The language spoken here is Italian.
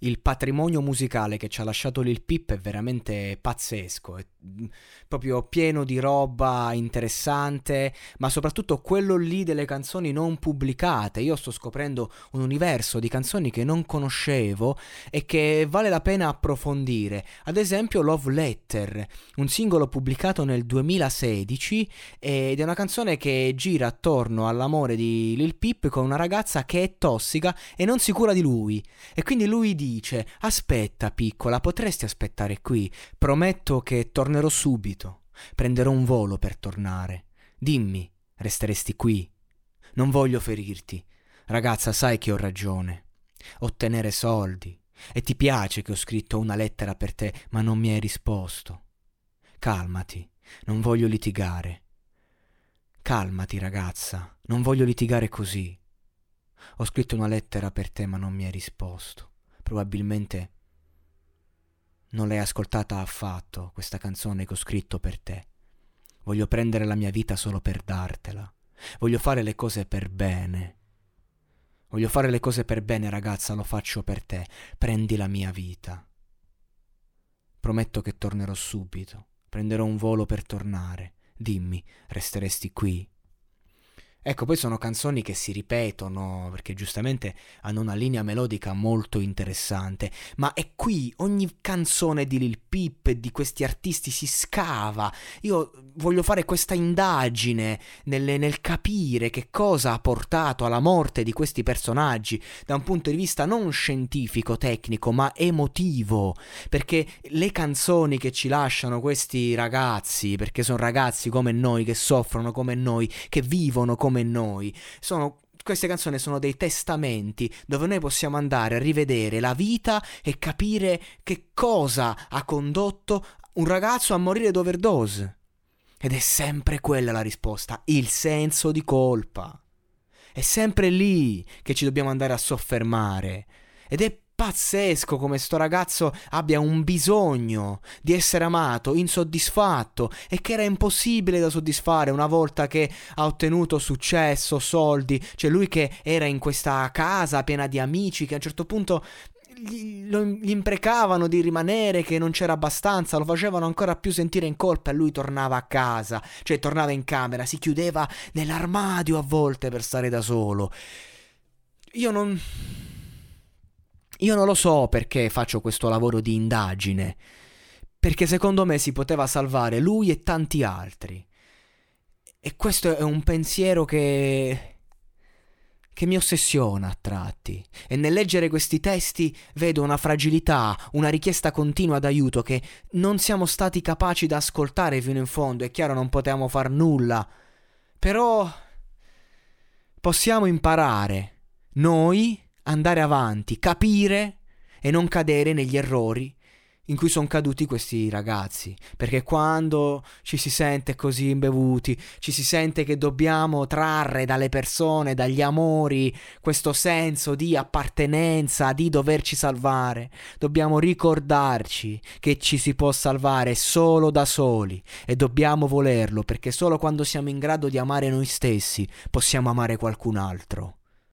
Il patrimonio musicale che ci ha lasciato Lil Pip è veramente pazzesco, è mm, proprio pieno di roba interessante, ma soprattutto quello lì delle canzoni non pubblicate. Io sto scoprendo un universo di canzoni che non conoscevo e che vale la pena approfondire. Ad esempio Love Letter, un singolo pubblicato nel 2016 ed è una canzone che gira attorno all'amore di Lil Pip con una ragazza che è tossica e non si cura di lui. E quindi lui dice Aspetta piccola, potresti aspettare qui. Prometto che tornerò subito. Prenderò un volo per tornare. Dimmi, resteresti qui? Non voglio ferirti. Ragazza, sai che ho ragione. Ottenere soldi. E ti piace che ho scritto una lettera per te, ma non mi hai risposto. Calmati, non voglio litigare. Calmati, ragazza, non voglio litigare così. Ho scritto una lettera per te, ma non mi hai risposto. Probabilmente non l'hai ascoltata affatto, questa canzone che ho scritto per te. Voglio prendere la mia vita solo per dartela. Voglio fare le cose per bene. Voglio fare le cose per bene, ragazza, lo faccio per te. Prendi la mia vita. Prometto che tornerò subito. Prenderò un volo per tornare. Dimmi, resteresti qui? Ecco, poi sono canzoni che si ripetono perché giustamente hanno una linea melodica molto interessante, ma è qui ogni canzone di Lil Peep e di questi artisti si scava. Io voglio fare questa indagine nel, nel capire che cosa ha portato alla morte di questi personaggi da un punto di vista non scientifico, tecnico, ma emotivo, perché le canzoni che ci lasciano questi ragazzi, perché sono ragazzi come noi che soffrono come noi, che vivono come noi. Sono queste canzoni sono dei testamenti dove noi possiamo andare a rivedere la vita e capire che cosa ha condotto un ragazzo a morire d'overdose. Ed è sempre quella la risposta, il senso di colpa. È sempre lì che ci dobbiamo andare a soffermare. Ed è pazzesco come sto ragazzo abbia un bisogno di essere amato, insoddisfatto e che era impossibile da soddisfare una volta che ha ottenuto successo, soldi, cioè lui che era in questa casa piena di amici che a un certo punto gli, lo, gli imprecavano di rimanere, che non c'era abbastanza, lo facevano ancora più sentire in colpa e lui tornava a casa, cioè tornava in camera, si chiudeva nell'armadio a volte per stare da solo. Io non io non lo so perché faccio questo lavoro di indagine, perché secondo me si poteva salvare lui e tanti altri. E questo è un pensiero che che mi ossessiona a tratti. E nel leggere questi testi vedo una fragilità, una richiesta continua d'aiuto che non siamo stati capaci da ascoltare fino in fondo. È chiaro, non potevamo far nulla. Però possiamo imparare, noi, andare avanti, capire e non cadere negli errori in cui sono caduti questi ragazzi. Perché quando ci si sente così imbevuti, ci si sente che dobbiamo trarre dalle persone, dagli amori, questo senso di appartenenza, di doverci salvare, dobbiamo ricordarci che ci si può salvare solo da soli e dobbiamo volerlo perché solo quando siamo in grado di amare noi stessi possiamo amare qualcun altro.